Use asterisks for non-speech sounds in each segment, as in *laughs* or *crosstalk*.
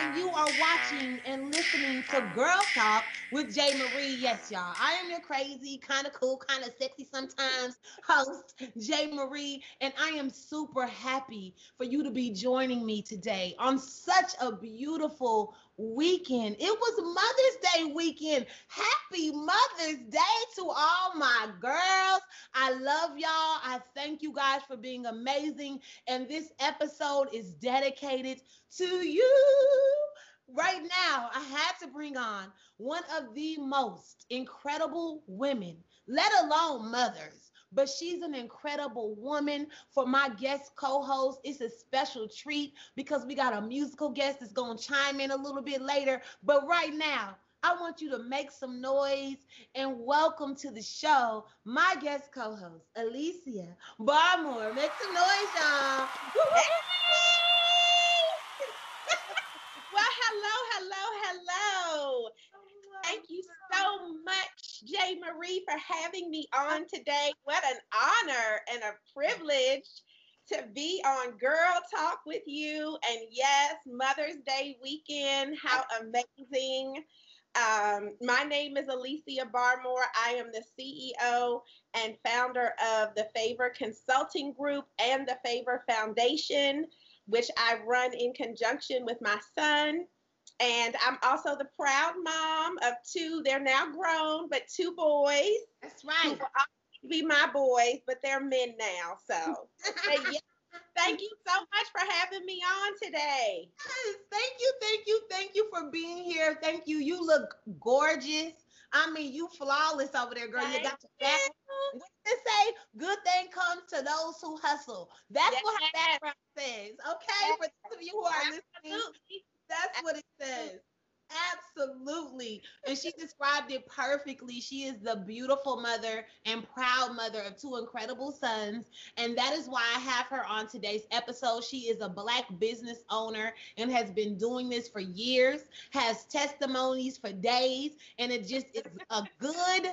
and you are watching and listening to Girl Talk with Jay Marie. Yes, y'all. I am your crazy, kind of cool, kind of sexy sometimes host, Jay Marie, and I am super happy for you to be joining me today on such a beautiful weekend. It was Mother's Day weekend. Happy Mother's Day to all my girls. I love y'all. I thank you guys for being amazing. And this episode is dedicated to you. Right now, I had to bring on one of the most incredible women, let alone mothers but she's an incredible woman. For my guest co-host, it's a special treat because we got a musical guest that's going to chime in a little bit later. But right now, I want you to make some noise and welcome to the show my guest co-host, Alicia Barmore. Make some noise, y'all. well, hello, hello, hello. Thank you so much, Jay Marie, for having me on today. What an honor and a privilege to be on Girl Talk with you. And yes, Mother's Day weekend. How amazing. Um, my name is Alicia Barmore. I am the CEO and founder of the Favor Consulting Group and the Favor Foundation, which I run in conjunction with my son. And I'm also the proud mom of two, they're now grown, but two boys. That's right. be my boys, but they're men now. So *laughs* yeah, thank you so much for having me on today. Yes, thank you, thank you, thank you for being here. Thank you. You look gorgeous. I mean, you flawless over there, girl. Thank you got your back. What did say? Good thing comes to those who hustle. That's yes. what her background says. Okay, yes. for those of you who are Absolutely. listening, that's what it says. Absolutely. And she described it perfectly. She is the beautiful mother and proud mother of two incredible sons. And that is why I have her on today's episode. She is a black business owner and has been doing this for years, has testimonies for days. And it just is a good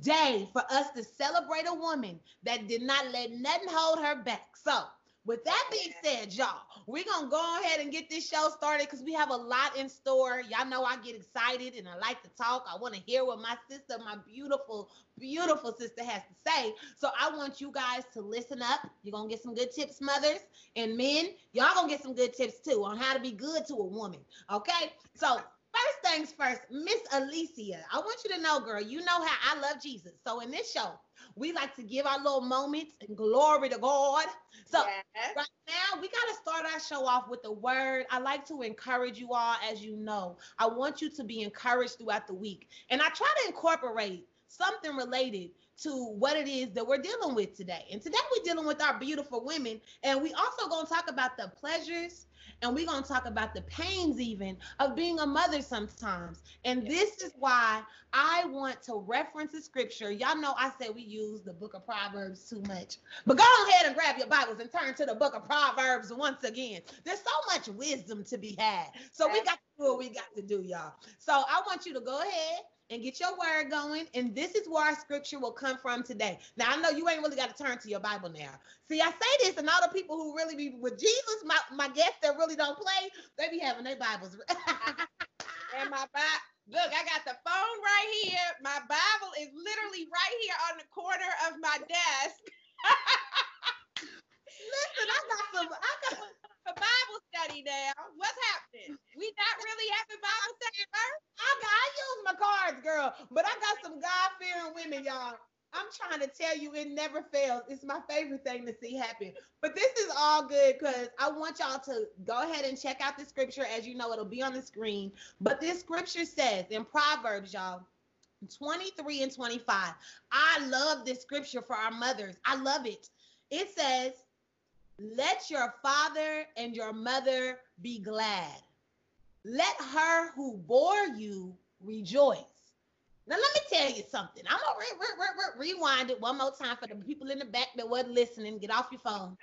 day for us to celebrate a woman that did not let nothing hold her back. So, with that being said, y'all, we're going to go ahead and get this show started because we have a lot in store. Y'all know I get excited and I like to talk. I want to hear what my sister, my beautiful, beautiful sister has to say. So I want you guys to listen up. You're going to get some good tips, mothers and men. Y'all going to get some good tips too on how to be good to a woman. Okay? So first things first, Miss Alicia, I want you to know, girl, you know how I love Jesus. So in this show, we like to give our little moments and glory to God. So yes. right now we got to start our show off with the word. I like to encourage you all, as you know. I want you to be encouraged throughout the week. And I try to incorporate something related to what it is that we're dealing with today. And today we're dealing with our beautiful women. And we also going to talk about the pleasures and we're going to talk about the pains even of being a mother sometimes. And this is why I want to reference the scripture. Y'all know I said we use the book of Proverbs too much. But go ahead and grab your Bibles and turn to the book of Proverbs once again. There's so much wisdom to be had. So we got to do what we got to do, y'all. So I want you to go ahead and get your word going. And this is where our scripture will come from today. Now, I know you ain't really got to turn to your Bible now. See, I say this, and all the people who really be with Jesus, my, my guests that really don't play, they be having their Bibles. *laughs* and my Bible. Look, I got the phone right here. My Bible is literally right here on the corner of my desk. *laughs* Listen, I got some. I got a Bible study now. What's happening? We not really having Bible study? I got I use my cards, girl, but I got some God fearing women, y'all. I'm trying to tell you, it never fails. It's my favorite thing to see happen. But this is all good because I want y'all to go ahead and check out the scripture. As you know, it'll be on the screen. But this scripture says in Proverbs, y'all, 23 and 25. I love this scripture for our mothers. I love it. It says, let your father and your mother be glad. Let her who bore you rejoice. Now, let me tell you something. I'm going to re- re- re- rewind it one more time for the people in the back that wasn't listening. Get off your phone.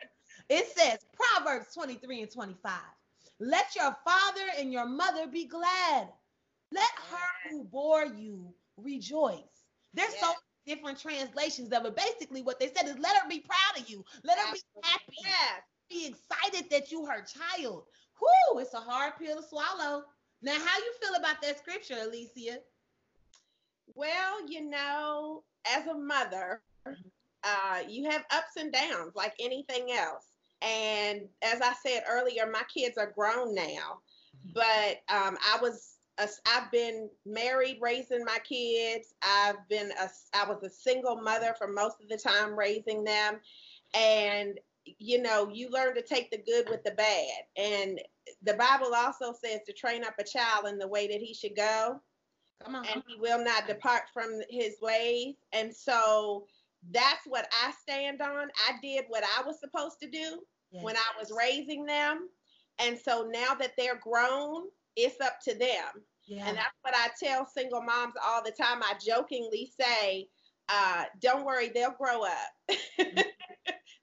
It says, Proverbs 23 and 25. Let your father and your mother be glad. Let her who bore you rejoice. There's so different translations of it. Basically, what they said is let her be proud of you. Let her be happy. Yes. Be excited that you her child. Whoo, it's a hard pill to swallow. Now, how you feel about that scripture, Alicia? Well, you know, as a mother, uh, you have ups and downs like anything else. And as I said earlier, my kids are grown now, but um, I was a, I've been married raising my kids. I've been a I was a single mother for most of the time raising them, and you know you learn to take the good with the bad. And the Bible also says to train up a child in the way that he should go, and he will not depart from his ways. And so that's what I stand on. I did what I was supposed to do yes. when I was raising them. And so now that they're grown, it's up to them. Yeah. And that's what I tell single moms all the time. I jokingly say, uh, don't worry, they'll grow up. *laughs*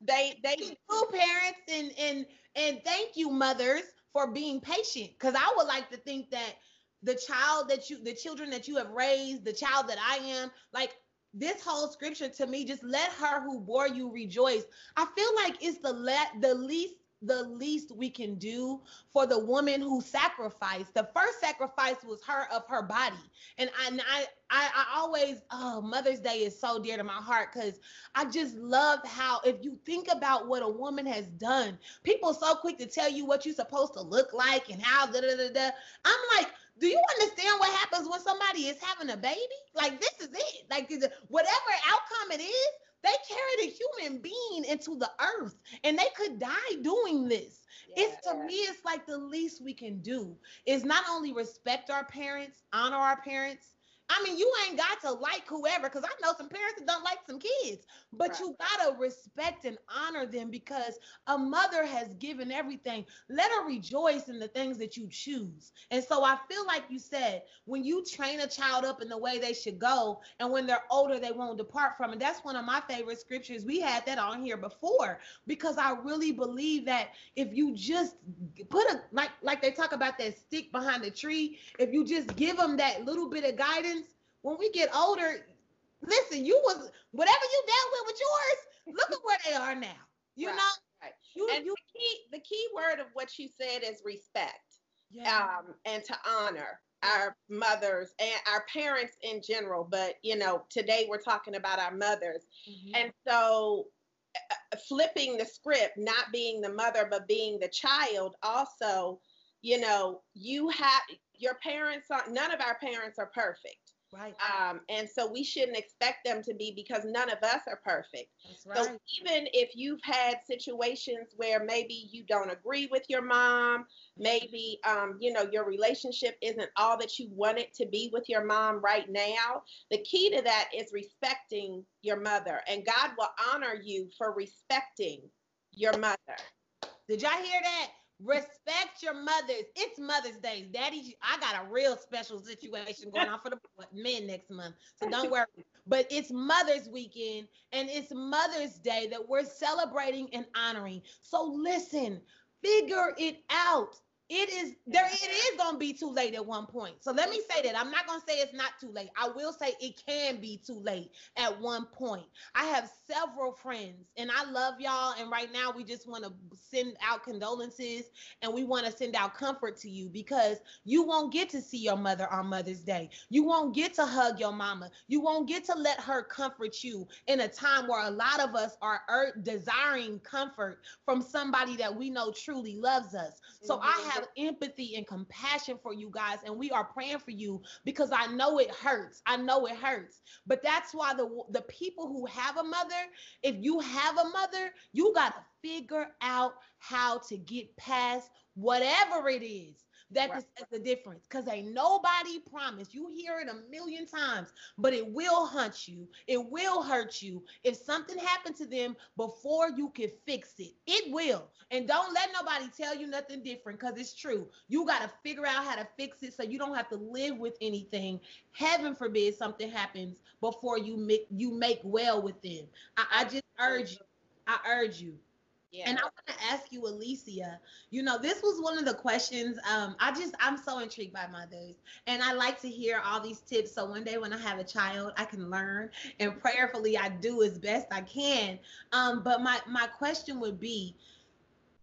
they they do parents and and and thank you mothers for being patient because I would like to think that the child that you the children that you have raised, the child that I am, like this whole scripture to me just let her who bore you rejoice. I feel like it's the let the least the least we can do for the woman who sacrificed. The first sacrifice was her of her body. And I and I, I, I always oh Mother's Day is so dear to my heart because I just love how if you think about what a woman has done, people so quick to tell you what you're supposed to look like and how da da da da. I'm like, do you understand what happens when somebody is having a baby? Like this is it. Like whatever outcome it is, they carried a human being into the earth and they could die doing this. It's to me, it's like the least we can do is not only respect our parents, honor our parents, I mean, you ain't got to like whoever, because I know some parents that don't like some kids, but right. you gotta respect and honor them because a mother has given everything. Let her rejoice in the things that you choose. And so I feel like you said, when you train a child up in the way they should go, and when they're older, they won't depart from it. That's one of my favorite scriptures. We had that on here before because I really believe that if you just put a like like they talk about that stick behind the tree, if you just give them that little bit of guidance when we get older, listen, you was whatever you dealt with with yours, look at where they are now. You right, know? Right. You, and you, the key the key word of what you said is respect. Yeah. Um, and to honor our mothers and our parents in general, but you know, today we're talking about our mothers. Mm-hmm. And so uh, flipping the script, not being the mother but being the child also, you know, you have your parents are none of our parents are perfect Right. Um, and so we shouldn't expect them to be because none of us are perfect. That's right. So even if you've had situations where maybe you don't agree with your mom, maybe um, you know your relationship isn't all that you want it to be with your mom right now. The key to that is respecting your mother, and God will honor you for respecting your mother. Did y'all hear that? Respect your mothers. It's Mother's Day. Daddy, I got a real special situation going on for the men next month. So don't *laughs* worry. But it's Mother's weekend and it's Mother's Day that we're celebrating and honoring. So listen, figure it out it is there it is going to be too late at one point. So let me say that. I'm not going to say it's not too late. I will say it can be too late at one point. I have several friends and i love y'all and right now we just want to send out condolences and we want to send out comfort to you because you won't get to see your mother on mother's day. You won't get to hug your mama. You won't get to let her comfort you in a time where a lot of us are er- desiring comfort from somebody that we know truly loves us. So mm-hmm. i have have empathy and compassion for you guys, and we are praying for you because I know it hurts. I know it hurts. But that's why the the people who have a mother, if you have a mother, you got to figure out how to get past whatever it is that right. is the difference because ain't nobody promised. You hear it a million times, but it will hunt you. It will hurt you if something happened to them before you can fix it. It will. And don't let nobody tell you nothing different because it's true. You got to figure out how to fix it so you don't have to live with anything. Heaven forbid something happens before you make you make well with them. I, I just urge you. I urge you yeah. And I want to ask you, Alicia, you know, this was one of the questions. Um, I just, I'm so intrigued by mothers. And I like to hear all these tips. So one day when I have a child, I can learn and prayerfully I do as best I can. Um, but my, my question would be,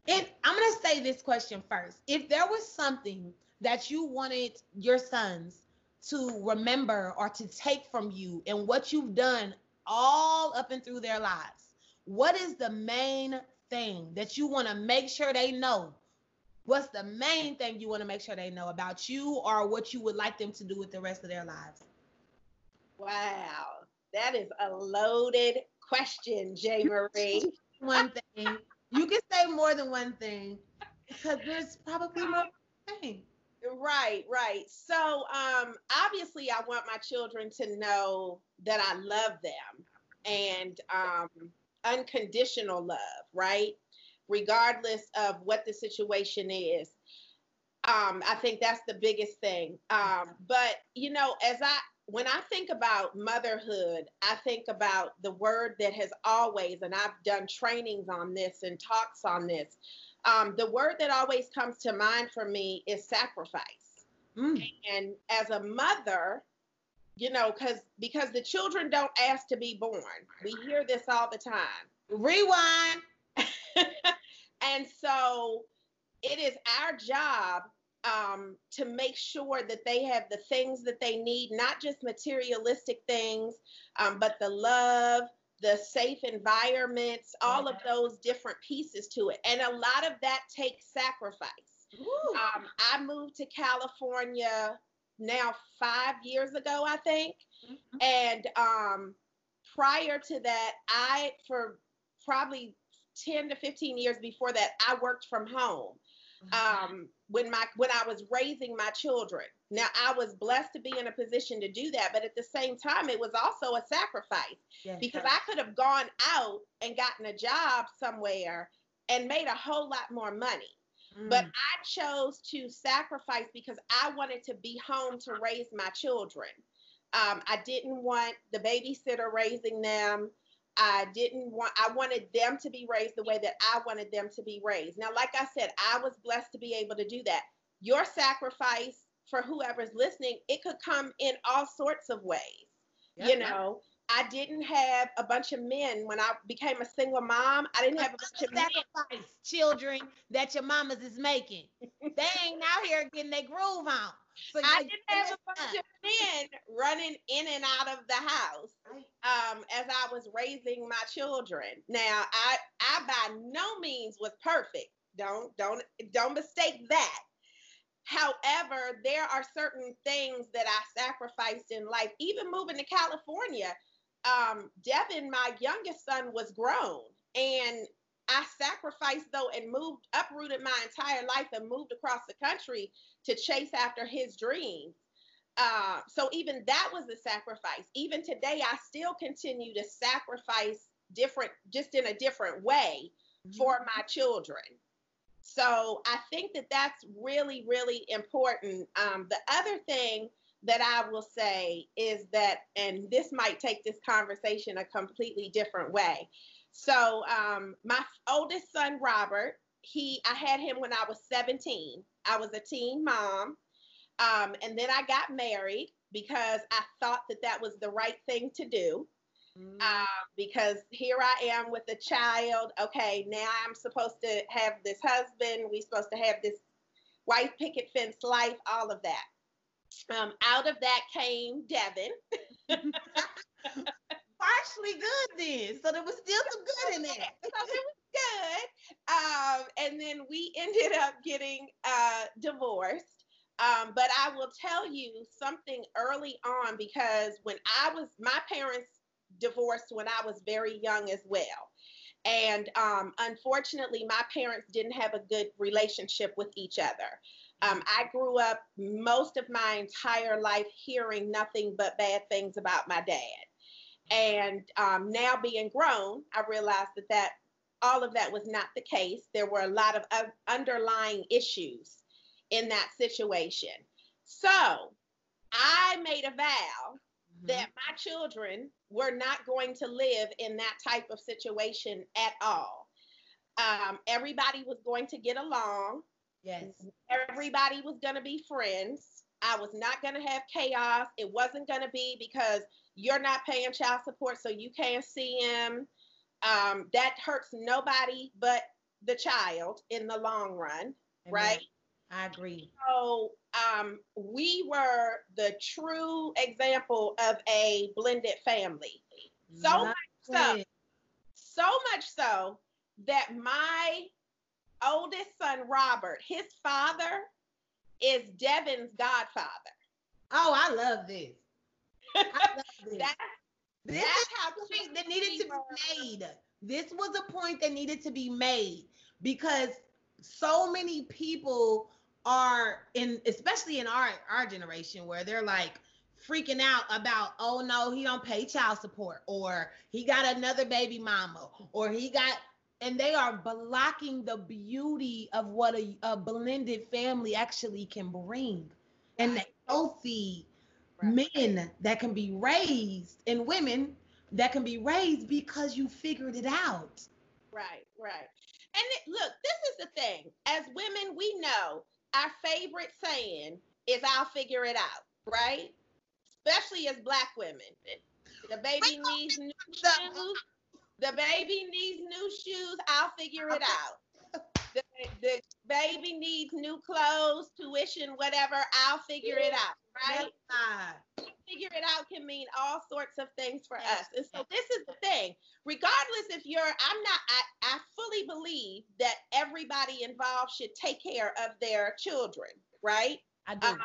And I'm gonna say this question first. If there was something that you wanted your sons to remember or to take from you and what you've done all up and through their lives, what is the main thing that you want to make sure they know? What's the main thing you want to make sure they know about you or what you would like them to do with the rest of their lives? Wow, that is a loaded question, J. Marie. *laughs* one thing. You can say more than one thing because there's probably more thing. Right, right. So, um, obviously, I want my children to know that I love them and um, unconditional love, right? Regardless of what the situation is. Um, I think that's the biggest thing. Um, but you know, as I when I think about motherhood, I think about the word that has always, and I've done trainings on this and talks on this. Um, the word that always comes to mind for me is sacrifice. Mm. And as a mother, you know, because because the children don't ask to be born. We hear this all the time. Rewind. *laughs* and so it is our job um, to make sure that they have the things that they need, not just materialistic things, um, but the love, the safe environments, all of those different pieces to it. And a lot of that takes sacrifice. Um, I moved to California now five years ago, I think. Mm-hmm. And um, prior to that, I, for probably 10 to 15 years before that, I worked from home. Mm-hmm. Um, when my when I was raising my children. Now I was blessed to be in a position to do that, but at the same time it was also a sacrifice yes, because I could have gone out and gotten a job somewhere and made a whole lot more money. Mm. But I chose to sacrifice because I wanted to be home to raise my children. Um, I didn't want the babysitter raising them. I didn't want, I wanted them to be raised the way that I wanted them to be raised. Now, like I said, I was blessed to be able to do that. Your sacrifice for whoever's listening, it could come in all sorts of ways. Yep, you know, yep. I didn't have a bunch of men when I became a single mom. I didn't have a bunch of men. children that your mamas is making. they ain't out here getting their groove on. So I didn't have a bunch of men running in and out of the house um, as I was raising my children. Now, I I by no means was perfect. Don't don't don't mistake that. However, there are certain things that I sacrificed in life. Even moving to California, um, Devin, my youngest son, was grown, and I sacrificed though and moved, uprooted my entire life and moved across the country to chase after his dreams. Uh, so even that was a sacrifice. Even today, I still continue to sacrifice different, just in a different way mm-hmm. for my children. So I think that that's really, really important. Um, the other thing that I will say is that, and this might take this conversation a completely different way, so um, my oldest son, Robert, he I had him when I was 17. I was a teen mom. Um, and then I got married because I thought that that was the right thing to do. Mm. Um, because here I am with a child. Okay, now I'm supposed to have this husband. We're supposed to have this white picket fence life, all of that. Um, out of that came Devin. *laughs* partially good then. So there was still some good in there. *laughs* so it was good. Um, and then we ended up getting uh, divorced. Um, but I will tell you something early on because when I was, my parents divorced when I was very young as well. And um, unfortunately, my parents didn't have a good relationship with each other. Um, I grew up most of my entire life hearing nothing but bad things about my dad. And um, now being grown, I realized that that all of that was not the case. There were a lot of uh, underlying issues in that situation. So I made a vow mm-hmm. that my children were not going to live in that type of situation at all. Um, everybody was going to get along. Yes. Everybody was going to be friends. I was not going to have chaos. It wasn't going to be because you're not paying child support, so you can't see him. Um, that hurts nobody but the child in the long run, right? I agree. So um, we were the true example of a blended family. So Love much so, it. so much so that my oldest son Robert, his father is Devin's godfather. Oh, I love this. I *laughs* love this. that, this is how point that needed to be made. This was a point that needed to be made because so many people are in especially in our our generation where they're like freaking out about oh no he don't pay child support or he got another baby mama or he got and they are blocking the beauty of what a, a blended family actually can bring and the healthy right. men that can be raised and women that can be raised because you figured it out right right and it, look this is the thing as women we know our favorite saying is I'll figure it out, right? Especially as black women. The baby needs new shoes. The baby needs new shoes. I'll figure it out. *laughs* The, the baby needs new clothes, tuition, whatever. I'll figure it out, right? Figure it out can mean all sorts of things for us. And so this is the thing. Regardless if you're, I'm not, I, I fully believe that everybody involved should take care of their children, right? I do. Um,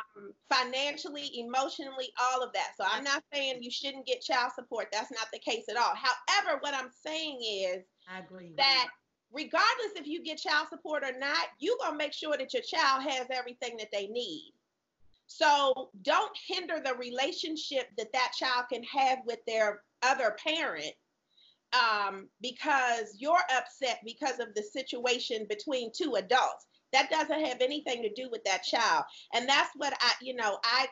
financially, emotionally, all of that. So I'm not saying you shouldn't get child support. That's not the case at all. However, what I'm saying is I agree that regardless if you get child support or not, you're gonna make sure that your child has everything that they need. So don't hinder the relationship that that child can have with their other parent um, because you're upset because of the situation between two adults. That doesn't have anything to do with that child. And that's what I, you know, I,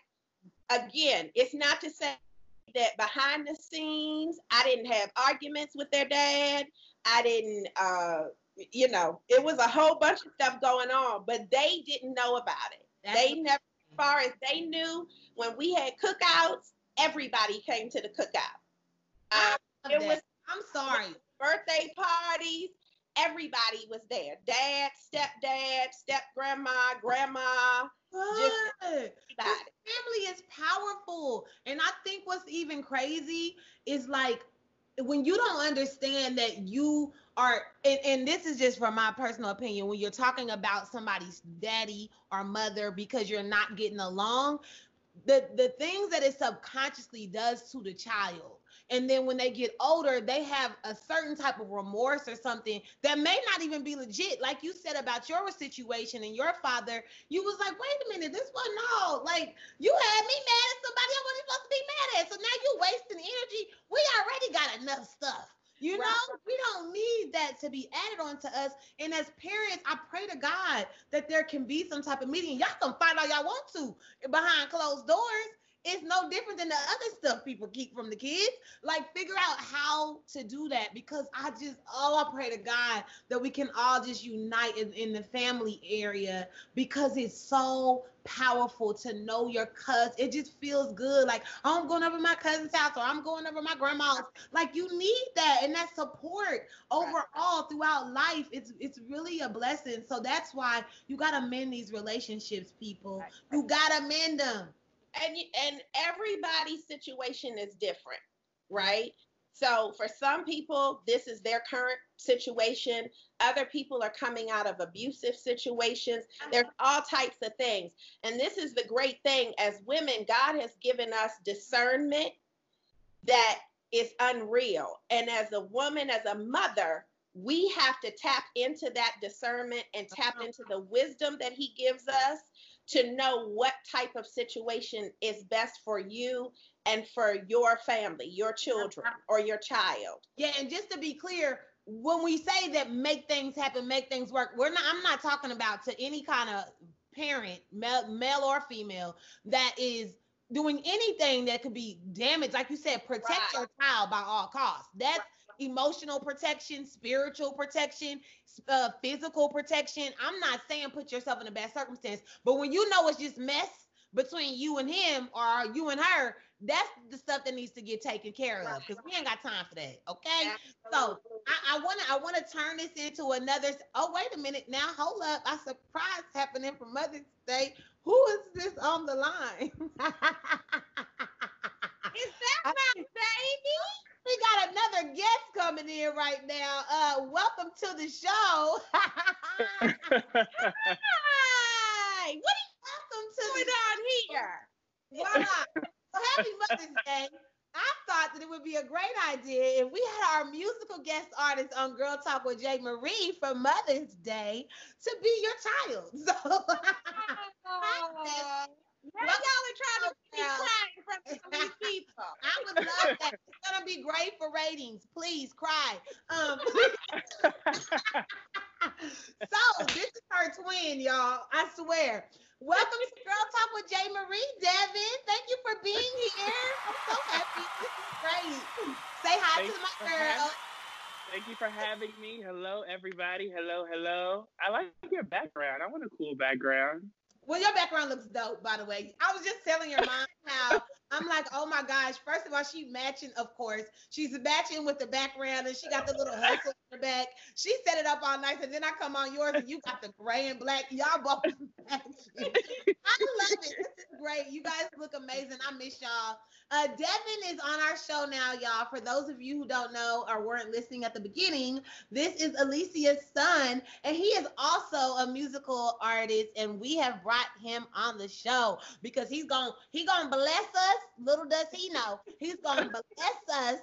again, it's not to say that behind the scenes, I didn't have arguments with their dad. I didn't, uh, you know, it was a whole bunch of stuff going on, but they didn't know about it. That's they never as far as they knew, when we had cookouts, everybody came to the cookout. Uh, it was. I'm sorry. Birthday parties, everybody was there. Dad, stepdad, step grandma, grandma. Just family is powerful. And I think what's even crazy is like when you don't understand that you are and, and, this is just from my personal opinion when you're talking about somebody's daddy or mother because you're not getting along the the things that it subconsciously does to the child and then when they get older they have a certain type of remorse or something that may not even be legit like you said about your situation and your father you was like wait a minute this one no like you had me mad at somebody i wasn't supposed to be mad at so now you're wasting energy we already got enough stuff you know, right. we don't need that to be added on to us. And as parents, I pray to God that there can be some type of meeting. Y'all can find out y'all want to behind closed doors it's no different than the other stuff people keep from the kids. Like figure out how to do that because I just oh I pray to God that we can all just unite in, in the family area because it's so powerful to know your cousin. It just feels good. Like oh, I'm going over my cousin's house or I'm going over my grandma's. Like you need that and that support overall throughout life. It's it's really a blessing. So that's why you gotta mend these relationships, people. You gotta mend them and and everybody's situation is different, right? So for some people, this is their current situation. Other people are coming out of abusive situations. There's all types of things. And this is the great thing as women, God has given us discernment that is unreal. And as a woman, as a mother, we have to tap into that discernment and tap into the wisdom that he gives us to know what type of situation is best for you and for your family, your children, or your child. Yeah, and just to be clear, when we say that make things happen, make things work, we're not I'm not talking about to any kind of parent, male, male or female, that is doing anything that could be damaged. Like you said, protect right. your child by all costs. That's emotional protection, spiritual protection, uh, physical protection. I'm not saying put yourself in a bad circumstance, but when you know it's just mess between you and him or you and her, That's the stuff that needs to get taken care of because we ain't got time for that. Okay. So I, I wanna I wanna turn this into another. Oh wait a minute now. Hold up. A surprise happening for Mother's Day. Who is this on the line? *laughs* is that my baby? We got another guest coming in right now. Uh, welcome to the show. Hi. What are you welcome to going on here? Voila. Happy Mother's Day. I thought that it would be a great idea if we had our musical guest artist on Girl Talk with Jay Marie for Mother's Day to be your child. So *laughs* now y'all are trying to be crying in front of these *laughs* people. I would love that. It's gonna be great for ratings. Please cry. Um, *laughs* so this is her twin, y'all. I swear. Welcome to Girl Talk with Jay Marie, Devin. Thank you for being here. I'm so happy. This is great. Say hi Thanks to my girl. Having, thank you for having me. Hello, everybody. Hello, hello. I like your background. I want a cool background. Well, your background looks dope, by the way. I was just telling your mom *laughs* how I'm like, oh my gosh. First of all, she matching, of course. She's matching with the background and she got the little hustle *laughs* back. She set it up all nice. And then I come on yours and you got the gray and black. Y'all both. *laughs* I love it. This is great. You guys look amazing. I miss y'all. Uh, Devin is on our show now, y'all. For those of you who don't know or weren't listening at the beginning, this is Alicia's son, and he is also a musical artist. And we have brought him on the show because he's gonna he gonna bless us Little does he know, he's to *laughs* bless us.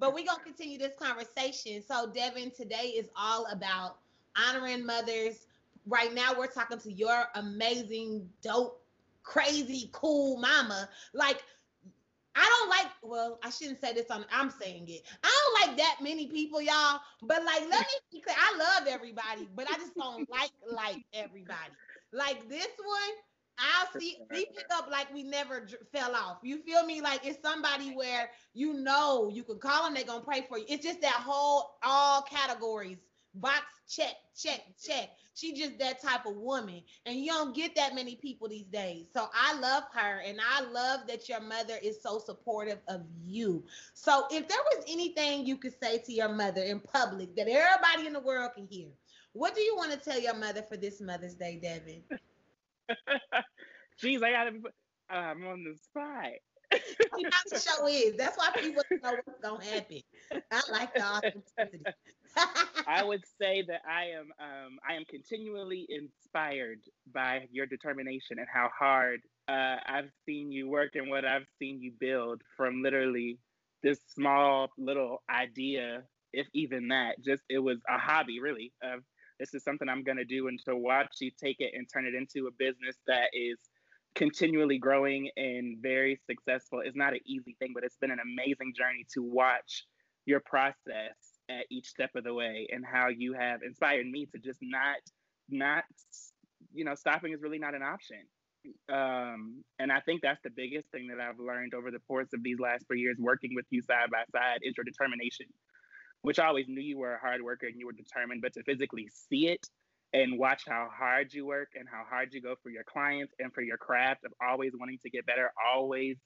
But we're to continue this conversation. So, Devin, today is all about honoring mothers. Right now, we're talking to your amazing, dope, crazy, cool mama. Like, I don't like, well, I shouldn't say this on, I'm saying it. I don't like that many people, y'all. But like, let me be clear, I love everybody, but I just don't like like everybody. Like this one, I'll see we pick up like we never fell off. You feel me? Like it's somebody where you know you can call them, they're gonna pray for you. It's just that whole all categories box check, check, check. She just that type of woman, and you don't get that many people these days. So I love her, and I love that your mother is so supportive of you. So if there was anything you could say to your mother in public that everybody in the world can hear, what do you want to tell your mother for this Mother's Day, Devin? *laughs* Jeez, I gotta be. I'm on the spot. *laughs* know the show is. That's why people know what's gonna happen. I like the authenticity. *laughs* I would say that I am um, I am continually inspired by your determination and how hard uh, I've seen you work and what I've seen you build from literally this small little idea, if even that. Just it was a hobby, really, of this is something I'm going to do. And to watch you take it and turn it into a business that is continually growing and very successful is not an easy thing, but it's been an amazing journey to watch your process at each step of the way and how you have inspired me to just not, not, you know, stopping is really not an option. Um, and I think that's the biggest thing that I've learned over the course of these last three years working with you side by side is your determination which I always knew you were a hard worker and you were determined, but to physically see it and watch how hard you work and how hard you go for your clients and for your craft of always wanting to get better, always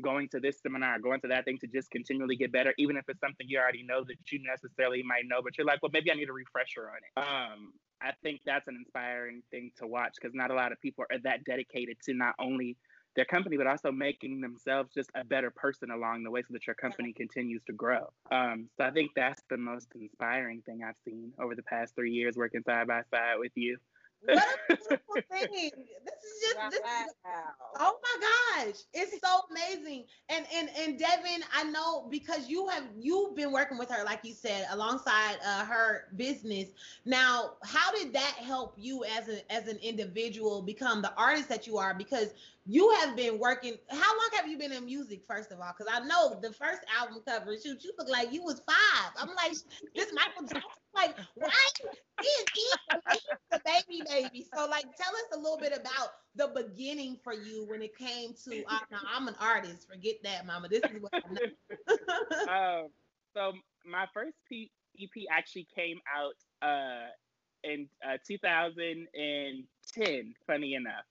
going to this seminar, going to that thing to just continually get better, even if it's something you already know that you necessarily might know, but you're like, well, maybe I need a refresher on it. Um, I think that's an inspiring thing to watch because not a lot of people are that dedicated to not only their company, but also making themselves just a better person along the way so that your company continues to grow. Um, so I think that's the most inspiring thing I've seen over the past three years working side by side with you. What a *laughs* beautiful thing. This is just wow. this is, oh my gosh. It's so amazing. And and and Devin, I know because you have you've been working with her, like you said, alongside uh, her business. Now, how did that help you as a as an individual become the artist that you are? Because you have been working. How long have you been in music, first of all? Because I know the first album cover shoot, you look like you was five. I'm like, this Michael Jackson. Like, why is he, the baby baby? So, like, tell us a little bit about the beginning for you when it came to. Uh, I'm an artist. Forget that, Mama. This is what I know. *laughs* um, so my first P- EP actually came out uh, in uh, 2010. Funny enough.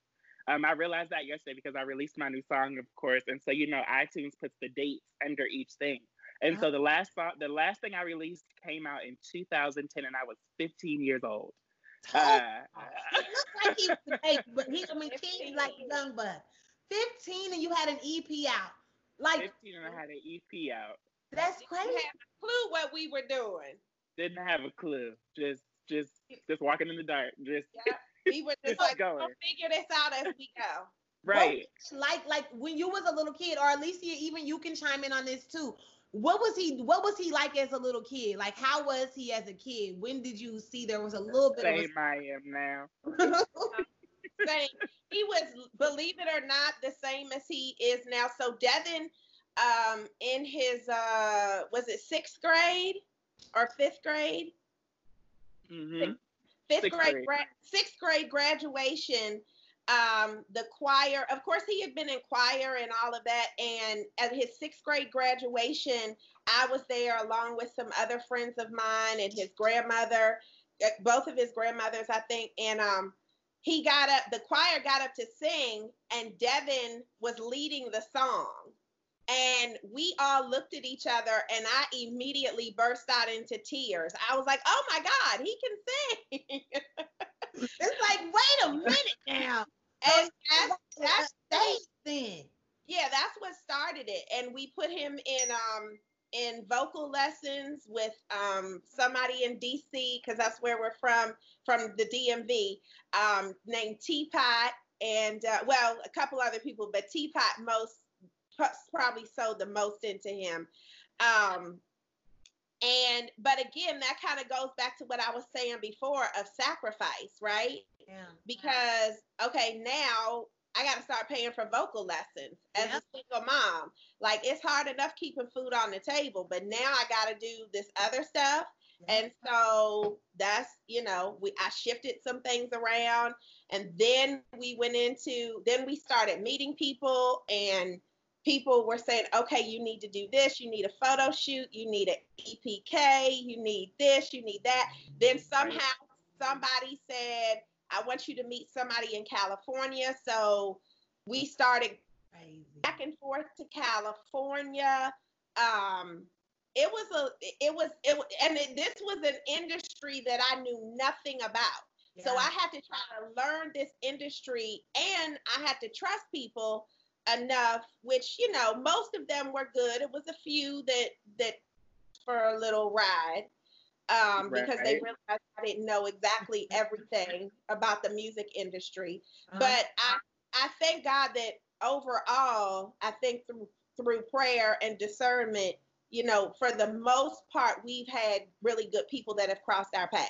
Um, I realized that yesterday because I released my new song, of course, and so you know iTunes puts the dates under each thing. And so the last song, the last thing I released came out in 2010, and I was 15 years old. *laughs* Uh, it looks like he was eight, but he, I mean, King like young bud. 15 and you had an EP out. Like 15 and I had an EP out. That's crazy. Didn't have a clue what we were doing. Didn't have a clue. Just, just, just walking in the dark. Just, Yeah. We were just like, going. we'll figure this out as we go. right. Like like when you was a little kid, or Alicia, even you can chime in on this too. What was he? What was he like as a little kid? Like how was he as a kid? When did you see there was a little bit Same I am now. of? *laughs* Same. He was, believe it or not, the same as he is now. So Devin, um, in his uh, was it sixth grade or fifth grade? hmm Fifth Sixth grade, grade. gra- sixth grade graduation. Um, the choir, of course, he had been in choir and all of that. And at his sixth grade graduation, I was there along with some other friends of mine and his grandmother, uh, both of his grandmothers, I think. And um, he got up, the choir got up to sing, and Devin was leading the song. And we all looked at each other, and I immediately burst out into tears. I was like, "Oh my God, he can sing!" *laughs* it's like wait a minute now. *laughs* and that's, that's then. yeah, that's what started it. And we put him in um in vocal lessons with um somebody in DC because that's where we're from, from the DMV, um, named Teapot, and uh, well, a couple other people, but Teapot most probably sold the most into him. Um, and but again, that kind of goes back to what I was saying before of sacrifice, right? Yeah. because okay now i got to start paying for vocal lessons as Yep. a single mom like it's hard enough keeping food on the table but now i got to do this other stuff and so that's you know we i shifted some things around and then we went into then we started meeting people and people were saying okay you need to do this you need a photo shoot you need an epk you need this you need that then somehow somebody said i want you to meet somebody in california so we started Crazy. back and forth to California. Um, it was a, it was, it, and it, this was an industry that I knew nothing about. So I had to try to learn this industry, and I had to trust people enough. Which you know, most of them were good. It was a few that that for a little ride. Um, because they Right. realized I didn't know exactly everything about the music industry Uh-huh. but I, I thank God that overall, I think through through prayer and discernment, you know, for the most part, we've had really good people that have crossed our paths.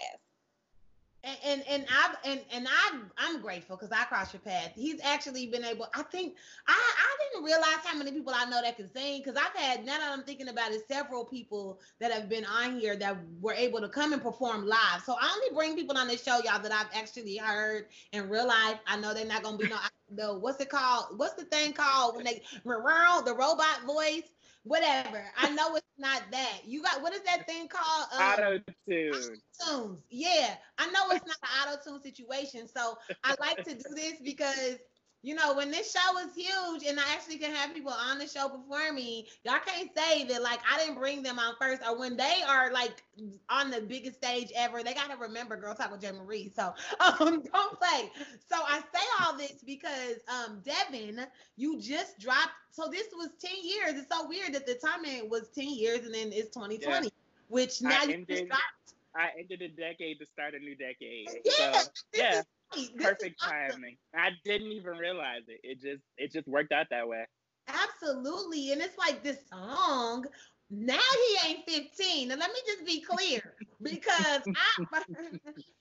And and and I and and I I'm grateful because I crossed your path. He's actually been able. I think I I didn't realize how many people I know that can sing because I've had now that I'm thinking about it, several people that have been on here that were able to come and perform live. So I only bring people on this show, y'all, that I've actually heard in real life. I know they're not gonna be no the what's it called? What's the thing called when they the robot voice? Whatever. I know it's not that. You got what is that thing called? Um, Auto tune. tunes. Yeah, I know it's not an auto tune situation. So I like to do this because you know when this show is huge and I actually can have people on the show before me, y'all can't say that like I didn't bring them on first or when they are like on the biggest stage ever. They gotta remember Girl Talk with J Marie. So *laughs* um don't play. So I say all this because um Devin, you just dropped. So this was 10 years. It's so weird that the timing was 10 years and then it's 2020. Which now I you just ended- dropped I ended a decade to start a new decade. Yeah, So, yeah, is great. This perfect awesome. timing. I didn't even realize it. It just it just worked out that way. Absolutely. And it's like this song. Now he ain't 15. And let me just be clear *laughs* because I, *laughs*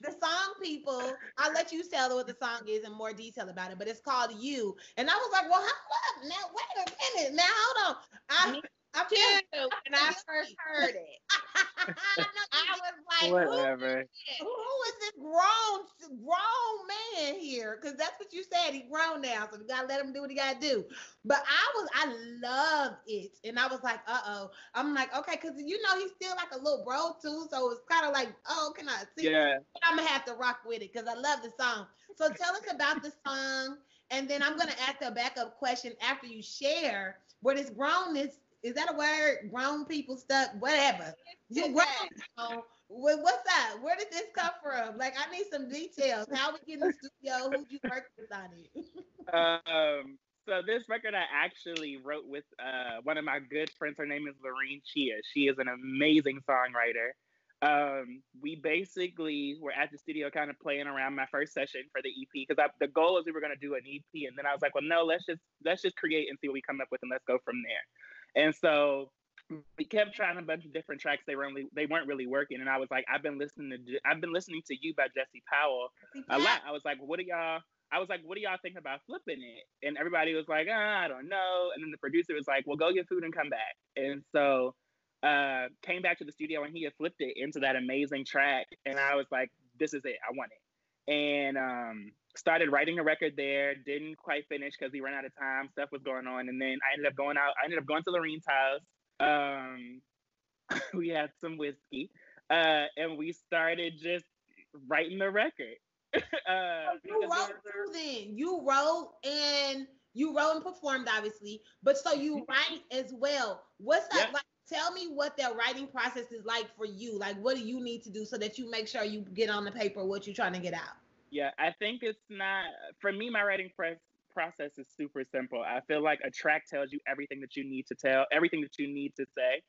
the song people, I'll let you tell what the song is in more detail about it, but it's called You. And I was like, well, hold up. Now, wait a minute. Now, hold on. I, Me I Too, feel *laughs* when I first heard it, *laughs* I was like, who Whatever. who is this grown grown man here? Because that's what you said. He grown now, so we gotta let him do what he gotta do. But I was, I love it, and I was like, uh oh. I'm like, okay, because you know he's still like a little bro too, so it's kind of like, oh, can I see? Yeah. I'm gonna have to rock with it because I love the song. So tell us about the song And then I'm gonna ask a backup question after you share where this grownness is that a word? Grown people stuff, whatever. You grown. What's that? Where did this come from? Like, I need some details. How we get in the studio? Who'd you work with on it? um, so this record I actually wrote with uh, one of my good friends. Her name is Lorene Chia. She is an amazing songwriter. Um, we basically were at the studio kind of playing around my first session for the EP because the goal is we were going to do an EP, and then I was like, well, no, let's just let's just create and see what we come up with, and let's go from there. And so we kept trying a bunch of different tracks. They were only they weren't really working, and I was like, I've been listening to I've been listening to you by Jesse Powell a lot. I was like, what do y'all? I was like, what do y'all think about flipping it? And everybody was like, oh, I don't know. And then the producer was like, well, go get food and come back. And so uh, came back to the studio and he had flipped it into that amazing track. And I was like, this is it. I want it. And um, started writing a record there. Didn't quite finish because he ran out of time. Stuff was going on. And then I ended up going out. I ended up going to Lorene's house um, *laughs* we had some whiskey, uh, and we started just writing the record. *laughs* uh, you wrote too then. You wrote and you wrote and performed, obviously, but so you mm-hmm. write as well. What's that yep. like? Tell me what that writing process is like for you. Like, what do you need to do so that you make sure you get on the paper what you're trying to get out? Yeah, I think it's not for me. My writing press process is super simple. I feel like a track tells you everything that you need to tell, everything that you need to say.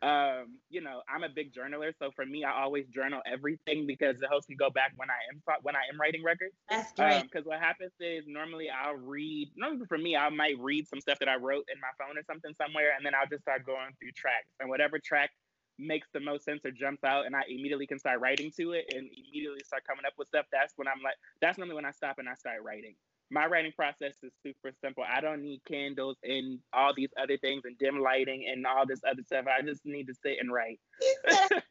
Um, you know, I'm a big journaler, so for me, I always journal everything because it helps me go back when I am when I am writing records. That's great. Because um, what happens is normally I'll read. Normally for me, I might read some stuff that I wrote in my phone or something somewhere, and then I'll just start going through tracks, and whatever track makes the most sense or jumps out and I immediately can start writing to it and immediately start coming up with stuff, that's when I'm like, that's normally when I stop and I start writing my writing process is super simple. I don't need candles and all these other things and dim lighting and all this other stuff. I just need to sit and write. *laughs*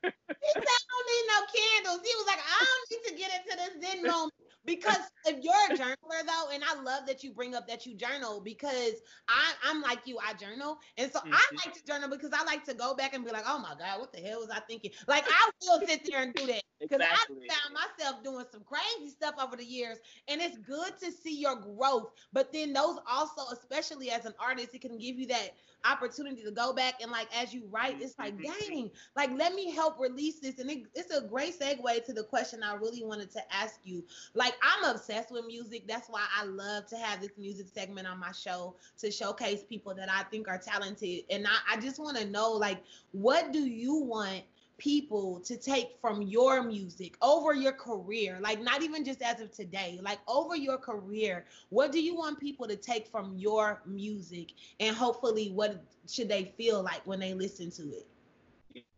He said, he said I don't need no candles. He was like, I don't need to get into this Zen moment. Because if you're a journaler though, and I love that you bring up that you journal because I, I'm like you, I journal. And so mm-hmm. I like to journal because I like to go back and be like, oh my God, what the hell was I thinking? Like I will sit there and do that. Because exactly. I found myself doing some crazy stuff over the years. And it's good to see your growth. But then those also, especially as an artist, it can give you that opportunity to go back and like as you write, it's like, mm-hmm. dang, like let me help release this. And it, it's a great segue to the question I really wanted to ask you. Like I'm obsessed with music. That's why I love to have this music segment on my show to showcase people that I think are talented. And I, I just want to know, like, what do you want? people to take from your music over your career like not even just as of today like over your career what do you want people to take from your music and hopefully what should they feel like when they listen to it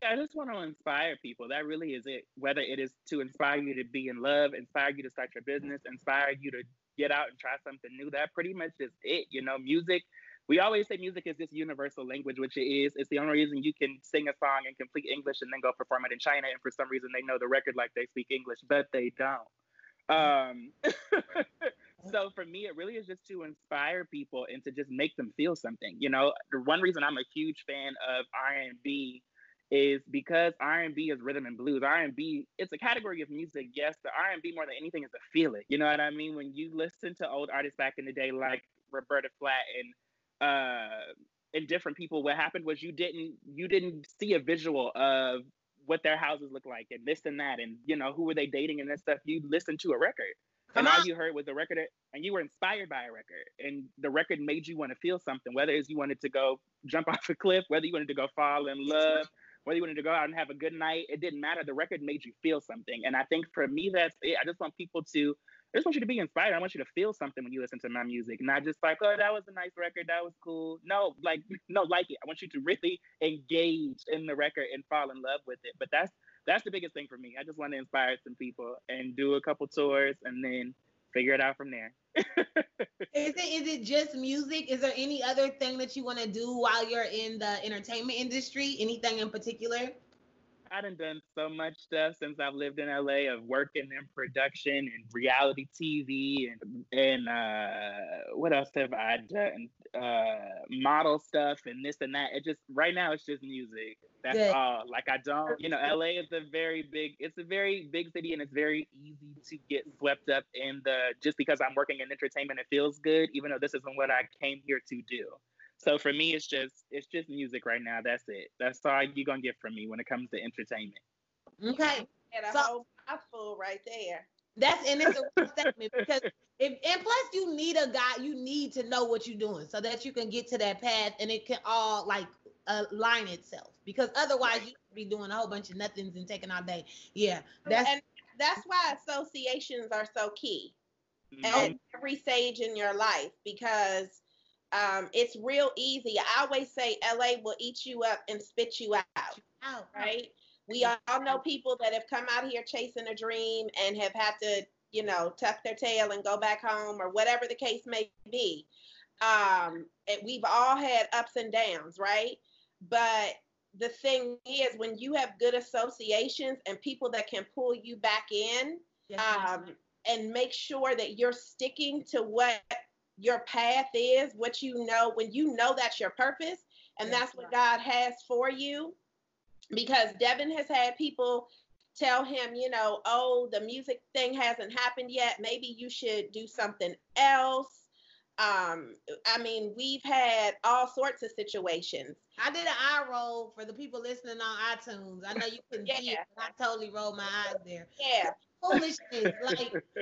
I just want to inspire people. That really is it. Whether it is to inspire you to be in love, inspire you to start your business, inspire you to get out and try something new. That pretty much is it. You know, music we always say music is this universal language, which it is. It's the only reason you can sing a song in complete English and then go perform it in China, and for some reason they know the record like they speak English, but they don't. Um, *laughs* so for me, it really is just to inspire people and to just make them feel something. You know, the one reason I'm a huge fan of R&B is because R&B is rhythm and blues. R&B, it's a category of music, yes, but R&B more than anything is a feeling. You know what I mean? When you listen to old artists back in the day like Roberta Flack and uh, and different people, what happened was you didn't you didn't see a visual of what their houses look like and this and that and you know who were they dating and that stuff. You listened to a record. Come and on. all you heard was the record and you were inspired by a record and the record made you want to feel something whether it's you wanted to go jump *laughs* off a cliff whether you wanted to go fall in love whether you wanted to go out and have a good night it didn't matter the record made you feel something and i think for me that's it i just want people to I just want you to be inspired. I want you to feel something when you listen to my music, not just like, oh, that was a nice record, that was cool. No, like, *laughs* no, like it. I want you to really engage in the record and fall in love with it. But that's that's the biggest thing for me. I just want to inspire some people and do a couple tours and then figure it out from there. *laughs* is it is it just music? Is there any other thing that you want to do while you're in the entertainment industry? Anything in particular? I done done so much stuff since I've lived in LA of working in production and reality TV and and uh, what else have I done? Uh, model stuff and this and that. It just right now it's just music. That's Good. all. Like I don't, you know, LA is a very big. It's a very big city, and it's very easy to get swept up in the. Just because I'm working in entertainment, it feels good, even though this isn't what I came here to do. So for me, it's just it's just music right now. That's it. That's all you're gonna get from me when it comes to entertainment. Okay. And a so, whole mouthful right there. That's and it's a real statement because if and plus you need a guy, you need to know what you're doing so that you can get to that path and it can all like align itself. Because otherwise you be doing a whole bunch of nothings and taking all day. Yeah. That's and that's why associations are so key mm-hmm. at every stage in your life because um, it's real easy. I always say LA will eat you up and spit you out. Out. Right? We all know people that have come out here chasing a dream and have had to, you know, tuck their tail and go back home or whatever the case may be. Um, and we've all had ups and downs, right? But the thing is, when you have good associations and people that can pull you back in, yes, um, and make sure that you're sticking to what your path is, what you know, when you know that's your purpose and yes, that's what God has for you, because Devin has had people tell him, you know, oh, the music thing hasn't happened yet. Maybe you should do something else. Um, I mean, we've had all sorts of situations. I did an eye roll for the people listening on iTunes. I know you couldn't *laughs* yeah. see it, but I totally rolled my eyes there. Yeah. Foolishness, like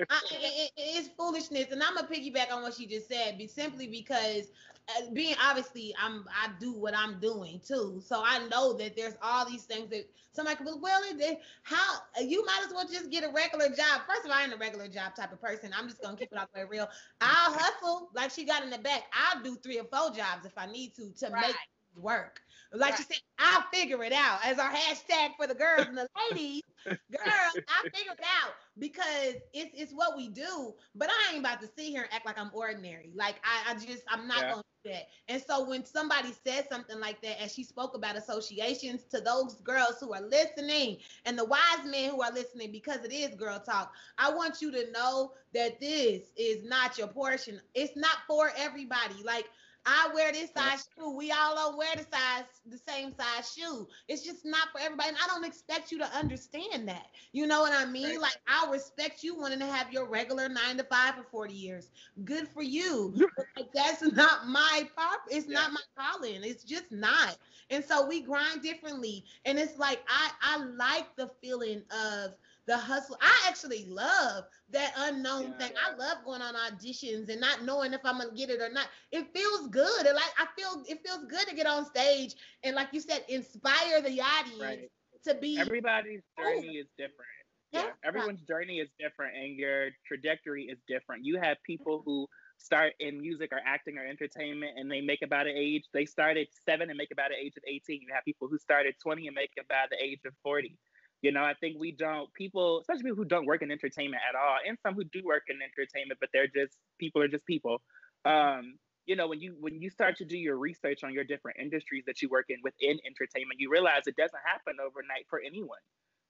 I, it, it's foolishness, and I'm gonna piggyback on what she just said, be simply because uh, being obviously I'm I do what I'm doing too, so I know that there's all these things that somebody could be well, it, how you might as well just get a regular job. First of all, I ain't a regular job type of person. I'm just gonna keep it all the way real. I'll hustle like she got in the back. I'll do three or four jobs if I need to to right. make work. Like right. you said, I'll figure it out as our hashtag for the girls and the ladies. Girl, I figure it out because it's it's what we do. But I ain't about to sit here and act like I'm ordinary. Like I, I just I'm not yeah. gonna do that. And so when somebody says something like that, as she spoke about associations to those girls who are listening and the wise men who are listening, because it is girl talk, I want you to know that this is not your portion. It's not for everybody. Like I wear this size shoe. We all don't wear the size, the same size shoe. It's just not for everybody. And I don't expect you to understand that. You know what I mean? Right. Like I respect you wanting to have your regular nine to five for 40 years. Good for you. like that's not my pop. It's yeah. not my calling. It's just not. And so we grind differently. And it's like I I like the feeling of the hustle. I actually love that unknown yeah, thing. I love going on auditions and not knowing if I'm gonna get it or not. It feels good. And like I feel it feels good to get on stage and like you said, inspire the audience right. to be everybody's oh. journey is different. Yeah, yeah. everyone's journey is different and your trajectory is different. You have people who start in music or acting or entertainment and they make about an age they start at seven and make about an age of 18 you have people who start at 20 and make about the age of 40 you know, I think we don't people, especially people who don't work in entertainment at all, and some who do work in entertainment, but they're just people are just people. Um, you know, when you when you start to do your research on your different industries that you work in within entertainment, you realize it doesn't happen overnight for anyone.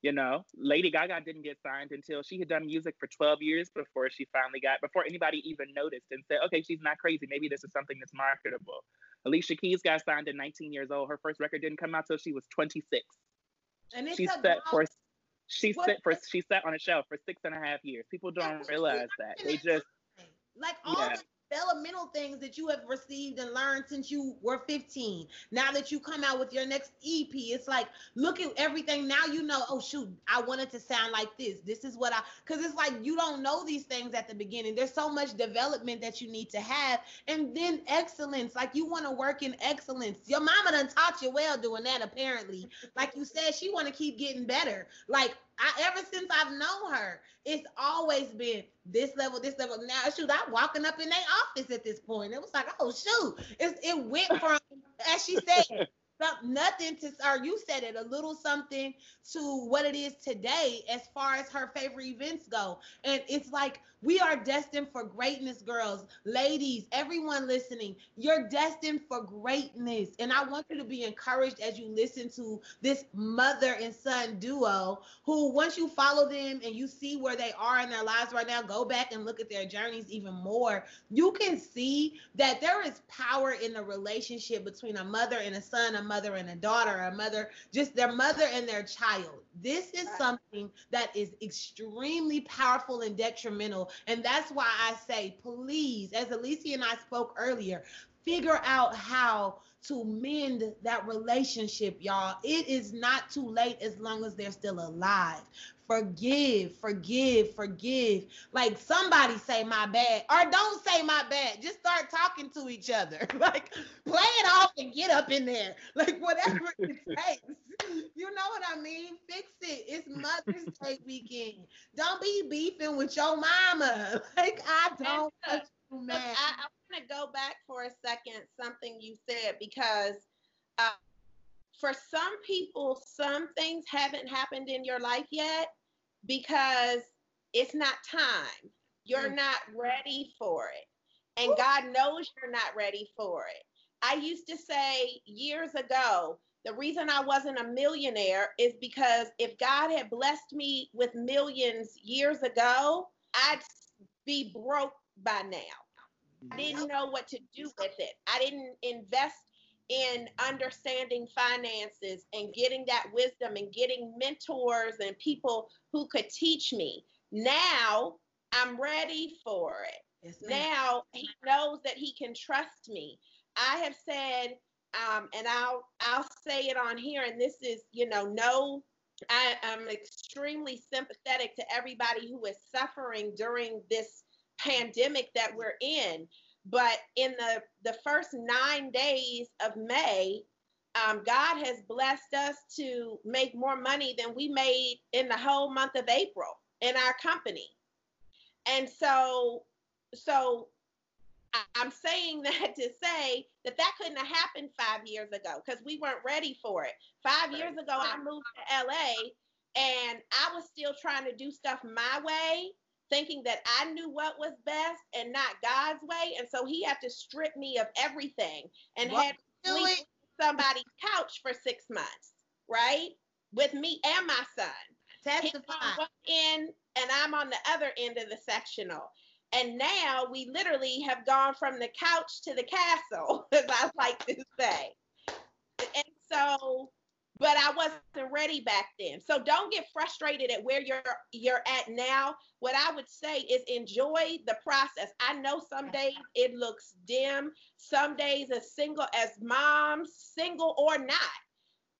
You know, Lady Gaga didn't get signed until she had done music for 12 years before she finally got, before anybody even noticed and said, okay, she's not crazy. Maybe this is something that's marketable. Alicia Keys got signed at 19 years old. Her first record didn't come out till she was 26. And it's she set for she set for she sat on a shelf for six and a half years. People don't realize that. They just like all yeah. the developmental things that you have received and learned since you were 15. Now that you come out with your next EP, it's like look at everything. Now you know, oh shoot, I wanted to sound like this. This is what I because it's like you don't know these things at the beginning. There's so much development that you need to have. And then excellence. Like you want to work in excellence. Your mama done taught you well doing that, apparently. Like you said, she want to keep getting better. Like I ever since I've known her, it's always been this level, this level. Now, shoot, I'm walking up in their office at this point. It was like, oh shoot, it's, it went from, as she said, *laughs* some, nothing to, or you said it, a little something to what it is today as far as her favorite events go. And it's like we are destined for greatness, girls, ladies, everyone listening. You're destined for greatness. And I want you to be encouraged as you listen to this mother and son duo who, once you follow them and you see where they are in their lives right now, go back and look at their journeys even more. You can see that there is power in the relationship between a mother and a son, a mother and a daughter, a mother, just their mother and their child. This is something that is extremely powerful and detrimental. And that's why I say, please, as Alicia and I spoke earlier, figure out how to mend that relationship, y'all. It is not too late as long as they're still alive. Forgive, forgive, forgive. Like somebody say my bad, or don't say my bad. Just start talking to each other. *laughs* like play it off and get up in there. *laughs* Like whatever it *laughs* takes. You know what I mean? Fix it. It's Mother's Day weekend. Don't be beefing with your mama. Like I don't. Look, I, I want to go back for a second. Something you said because. Uh, for some people, some things haven't happened in your life yet because it's not time. You're mm. not ready for it. And God knows you're not ready for it. I used to say years ago, the reason I wasn't a millionaire is because if God had blessed me with millions years ago, I'd be broke by now. I didn't know what to do with it. I didn't invest in understanding finances and getting that wisdom and getting mentors and people who could teach me. Now I'm ready for it. Yes, now he knows that he can trust me. I have said, um, and I'll I'll say it on here, and this is, you know, no, I, I'm extremely sympathetic to everybody who is suffering during this pandemic that we're in. But in the, the first nine days of May, um, God has blessed us to make more money than we made in the whole month of April in our company. And so, so I'm saying *laughs* that to say that that couldn't have happened five years ago because we weren't ready for it. Five years ago, I moved to LA and I was still trying to do stuff my way thinking that I knew what was best and not God's way. And so he had to strip me of everything and what? had to sleep somebody's couch for six months, right? With me and my son. Testify. One end and I'm on the other end of the sectional. And now we literally have gone from the couch to the castle, *laughs* as I like to say. And so but I wasn't ready back then. So don't get frustrated at where you're you're at now. What I would say is enjoy the process. I know some days it looks dim, some days as single as moms, single or not.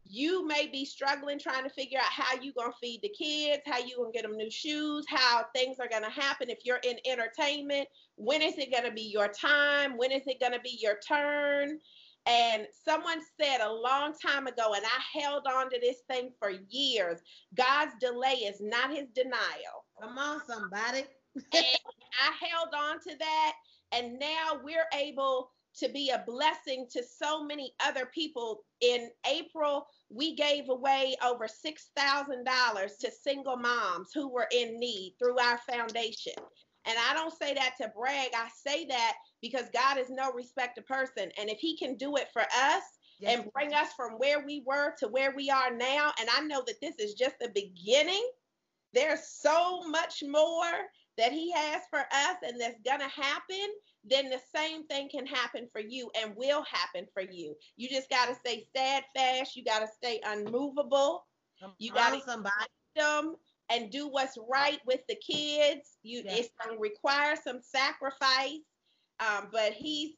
You may be struggling trying to figure out how you're going to feed the kids, how you going to get them new shoes, how things are going to happen if you're in entertainment. When is it going to be your time? When is it going to be your turn? And someone said a long time ago, and I held on to this thing for years God's delay is not his denial. Come on, somebody. *laughs* and I held on to that. And now we're able to be a blessing to so many other people. In April, we gave away over $6,000 to single moms who were in need through our foundation. And I don't say that to brag. I say that because God is no respect respecter person. And if He can do it for us yes. and bring us from where we were to where we are now, and I know that this is just the beginning, there's so much more that He has for us and that's going to happen, then the same thing can happen for you and will happen for you. You just got to stay steadfast. You got to stay unmovable. You got to somebody them and do what's right with the kids. You, yes. it's going to require some sacrifice um, but he's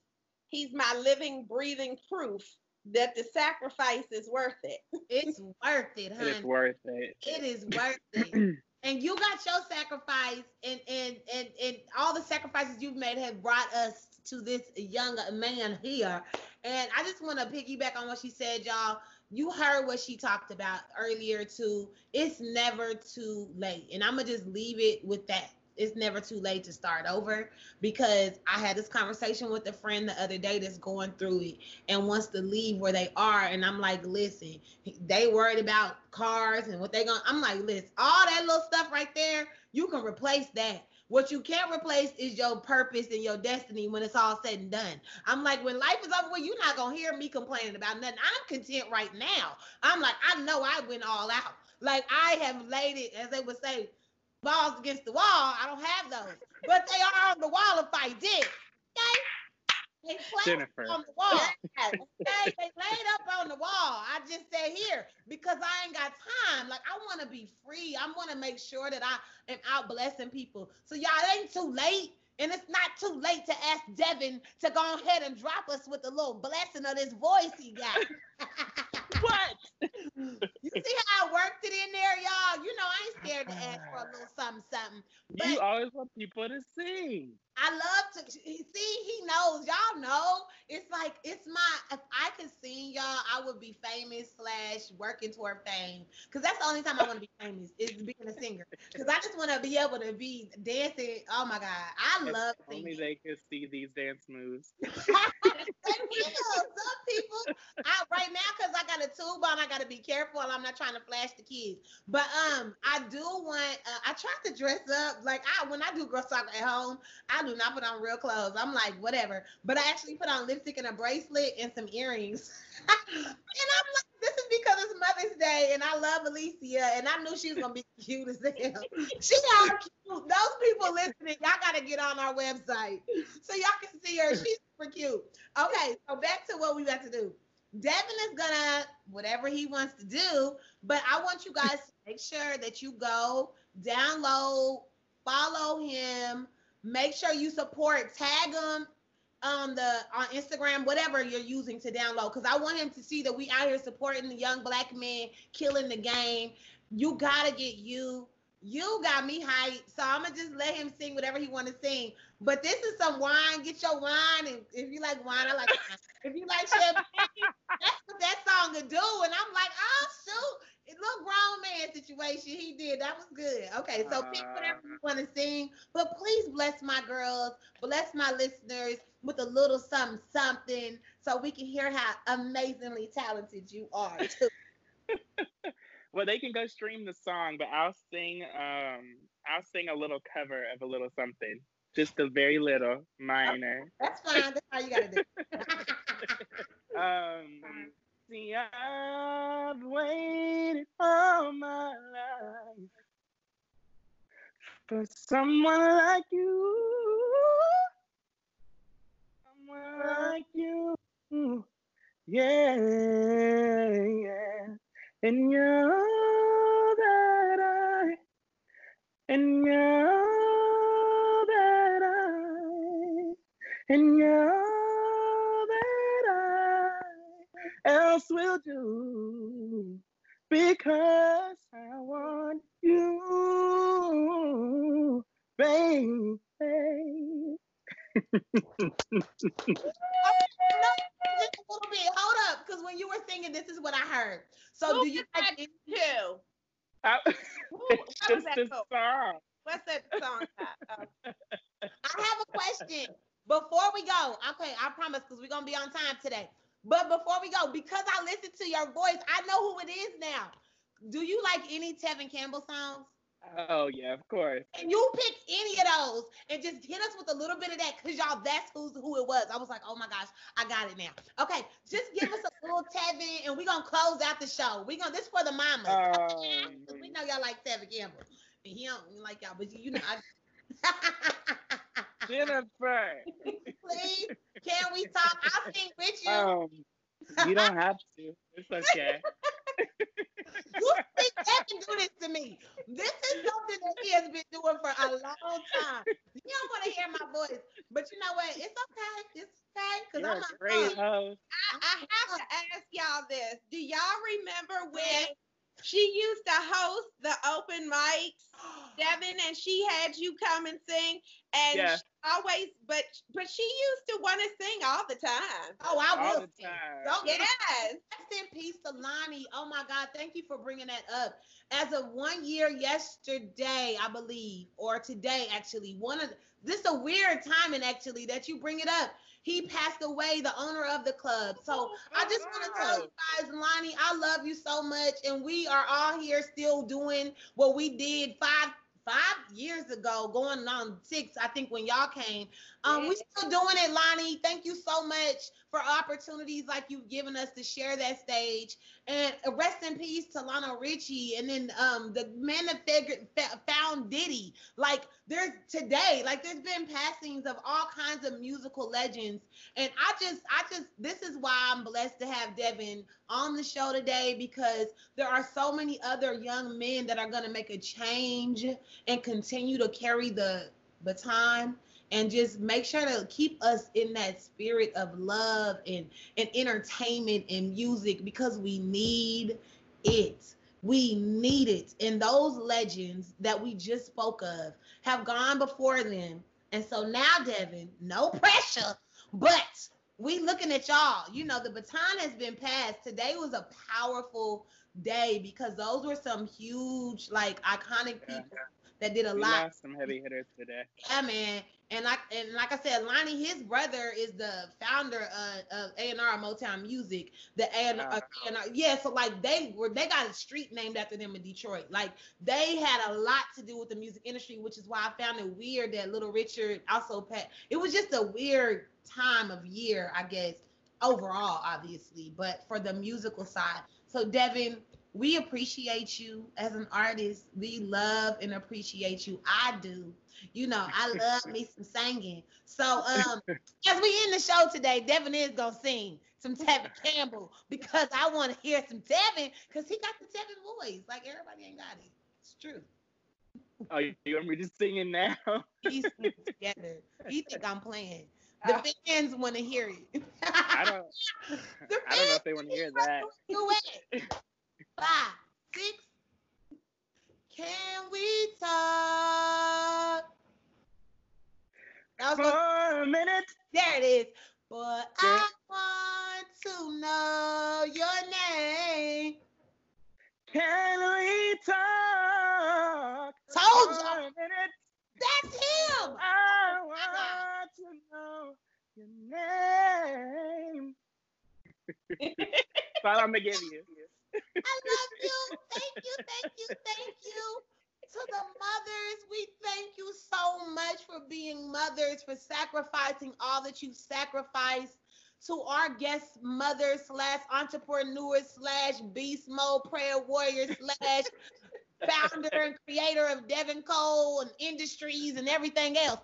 he's my living, breathing proof that the sacrifice is worth it. *laughs* It's worth it, honey. It's worth it. It is *clears throat* worth it. and you got your sacrifice and and and and all the sacrifices you've made have brought us to this young man here. And I just want to piggyback on what she said, y'all. You heard what she talked about earlier too. It's never too late. And I'm gonna just leave it with that it's never too late to start over because I had this conversation with a friend the other day that's going through it and wants to leave where they are. And I'm like, listen, they worried about cars and what they going to I'm like, listen, all that little stuff right there, you can replace that. What you can't replace is your purpose and your destiny when it's all said and done. I'm like, when life is over with, you're not gonna hear me complaining about nothing. I'm content right now. I'm like, I know I went all out. Like I have laid it, as they would say, balls against the wall. I don't have those, but they are on the wall if I did. Okay. They Jennifer. on the wall. *laughs* okay, they laid up on the wall. I just said here because I ain't got time. Like I want to be free. I want to make sure that I am out blessing people. So y'all it ain't too late. And it's not too late to ask Devin to go ahead and drop us with a little blessing of this voice he got. *laughs* what? you see how I worked it in there, y'all? You know, I ain't scared to ask for a little something, something. But you always want people to sing. I love to see. He knows. Y'all know. It's like it's my. If I could sing, y'all, I would be famous slash working toward fame. Cause that's the only time I want to be famous is being a singer. Cause I just want to be able to be dancing. Oh my god, I if love singing. Only they could see these dance moves. *laughs* they will. Some people. I, right now, cause I got a tube on, I got to be careful. I'm not trying to flash the kids. But um, I do want. Uh, I try to dress up like I when I do girl soccer at home. I do not put on real clothes. I'm like whatever. But I actually put on lipstick and a bracelet and some earrings. *laughs* and I'm like, this is because it's Mother's Day, and I love Alicia, and I knew she was gonna be *laughs* cute as hell. She are cute. Those people listening, y'all gotta get on our website so y'all can see her. She's super cute. Okay, so back to what we got to do. Devin is gonna whatever he wants to do, but I want you guys to make sure that you go download, follow him, make sure you support, tag him on um, the on Instagram, whatever you're using to download, because I want him to see that we out here supporting the young black men, killing the game. You gotta get you. You got me hyped, so I'm gonna just let him sing whatever he want to sing. But this is some wine. Get your wine, and if you like wine, I like. Wine. If you like champagne, *laughs* that's what that song could do. And I'm like, oh shoot, it look grown man situation. He did. That was good. Okay, so pick whatever you want to sing. But please bless my girls, bless my listeners with a little something, something, so we can hear how amazingly talented you are too. *laughs* well, they can go stream the song, but I'll sing. Um, I'll sing a little cover of a little something, just a very little, minor. That's fine. That's how you gotta do. *laughs* *laughs* um, see, I've waited all my life for someone like you, someone like you, yeah, yeah, and you're all that I, and you're all that I, and you're else will do because I want you, baby. Just a little bit. Hold up, because when you were singing, this is what I heard. So Who do you is like that too? I, Who, it's was just that a go? song. What's that song? Uh, *laughs* I have a question before we go. Okay, I promise because we're gonna be on time today. But before we go, because I listened to your voice, I know who it is now. Do you like any Tevin Campbell songs? Oh yeah, of course. And you pick any of those and just hit us with a little bit of that, cause y'all, that's who's who it was. I was like, oh my gosh, I got it now. Okay, just give us a *laughs* little Tevin, and we're gonna close out the show. We gonna this for the mamas. *laughs* Um, we know y'all like Tevin Campbell, and he don't like y'all, but you know. I... *laughs* Jennifer. Please, can we talk? I'll sing with you. Um, you don't have to. It's okay. *laughs* You think that can do this to me? This is something that he has been doing for a long time. You don't want to hear my voice, but you know what? It's okay. It's okay because I'm a great host. I, I have to ask y'all this. Do y'all remember when she used to host the open mics *gasps* Devin, and she had you come and sing, and Yeah. she always, but but she used to want to sing all the time. Oh, I All will. the sing. time. Don't get Yes. Rest in peace to Lonnie. Oh my God, thank you for bringing that up. As of one year yesterday, I believe, or today actually, one of this is a weird timing actually that you bring it up. He passed away, the owner of the club. So I just want to tell you guys, Lonnie, I love you so much, and we are all here still doing what we did five five years ago, going on six, I think, when y'all came. Um, we still doing it, Lonnie. Thank you so much for opportunities like you've given us to share that stage. And rest in peace to Lionel Richie, and then um the man that found Diddy. Like there's today, like there's been passings of all kinds of musical legends, and I just, I just, this is why I'm blessed to have Devin on the show today because there are so many other young men that are gonna make a change and continue to carry the baton and just make sure to keep us in that spirit of love and, and entertainment and music because we need it. We need it. And those legends that we just spoke of have gone before them. And so now, Devin, no pressure, but we looking at y'all. You know, the baton has been passed. Today was a powerful day because those were some huge, like iconic people that did a We lot. lost some heavy hitters today. Yeah, man. And like and like I said, Lonnie, his brother is the founder of A and R Motown Music. The ah. A and R, yeah. So like they were, they got a street named after them in Detroit. Like they had a lot to do with the music industry, which is why I found it weird that Little Richard also pat. It was just a weird time of year, I guess, overall, obviously, but for the musical side. So Devin, we appreciate you as an artist. We love and appreciate you. I do. You know, I love me some singing. So um *laughs* as we end the show today, Devin is gonna sing some Tevin Campbell because I want to hear some Tevin because he got the Tevin voice. Like everybody ain't got it. It's true. Oh, you you want me to sing it now? *laughs* He's together. He think I'm playing. The fans want to hear it. I don't. *laughs* I don't know if they want to hear that. Five, six. Can we talk? That was For a minute. there it is. But I want to know your name. Can we talk? Told for ya. a minute? That's him. I oh want to know your name. *laughs* That's all I'm gonna give you. I love you. Thank you, thank you, thank you. To the mothers, we thank you so much for being mothers, for sacrificing all that you've sacrificed. To our guest mothers slash entrepreneurs slash beast mode prayer warrior slash *laughs* founder and creator of Devon Cole and Industries and everything else.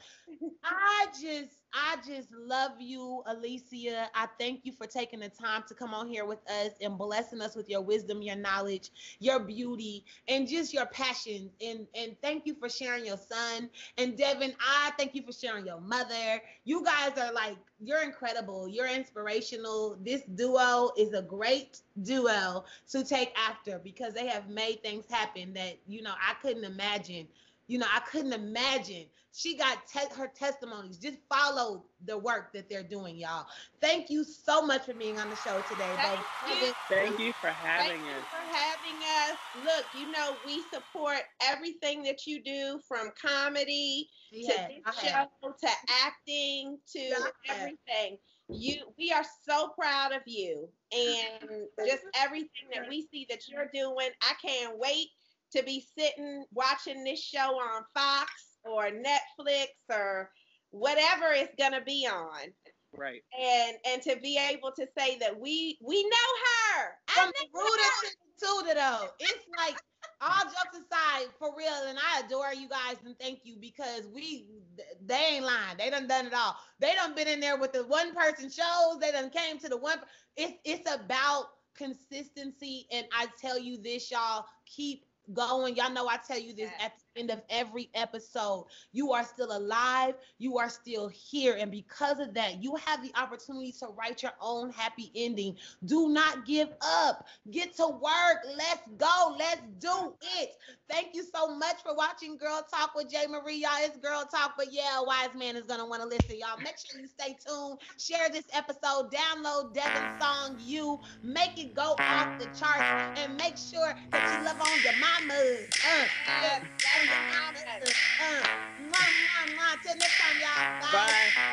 I just, I just love you, Alicia. I thank you for taking the time to come on here with us and blessing us with your wisdom, your knowledge, your beauty, and just your passion. And and thank you for sharing your son. And Devin, I thank you for sharing your mother. You guys are like, you're incredible. You're inspirational. This duo is a great duo to take after because they have made things happen that you know I couldn't imagine. You know, I couldn't imagine. She got te- her testimonies. Just follow the work that they're doing, y'all. Thank you so much for being on the show today, Thank you. Thank you for having us. Thank you us. for having us. Look, you know, we support everything that you do from comedy to this show to acting to Yeah, I have. everything. You we are so proud of you and just everything that we see that you're doing. I can't wait to be sitting watching this show on Fox or Netflix or whatever it's gonna be on. Right. And and to be able to say that we we know her. From know Ruda her. to Tuda, though. It's like all jokes aside, for real, and I adore you guys and thank you because we they ain't lying. They done done it all. They done been in there with the one person shows. They done came to the one. It's it's about consistency, and I tell you this, y'all, keep going. Y'all know I tell you this at the end of every episode. You are still alive. You are still here. And because of that, you have the opportunity to write your own happy ending. Do not give up. Get to work. Let's go. Let's do it. Thank you so much for watching Girl Talk with J. Marie. Y'all, it's Girl Talk, but yeah, wise man is going to want to listen. Y'all, make sure you stay tuned. Share this episode. Download Devin's song, You. Make it go off the charts. And make sure that you love on your mamas. Uh, Thank you. Bye.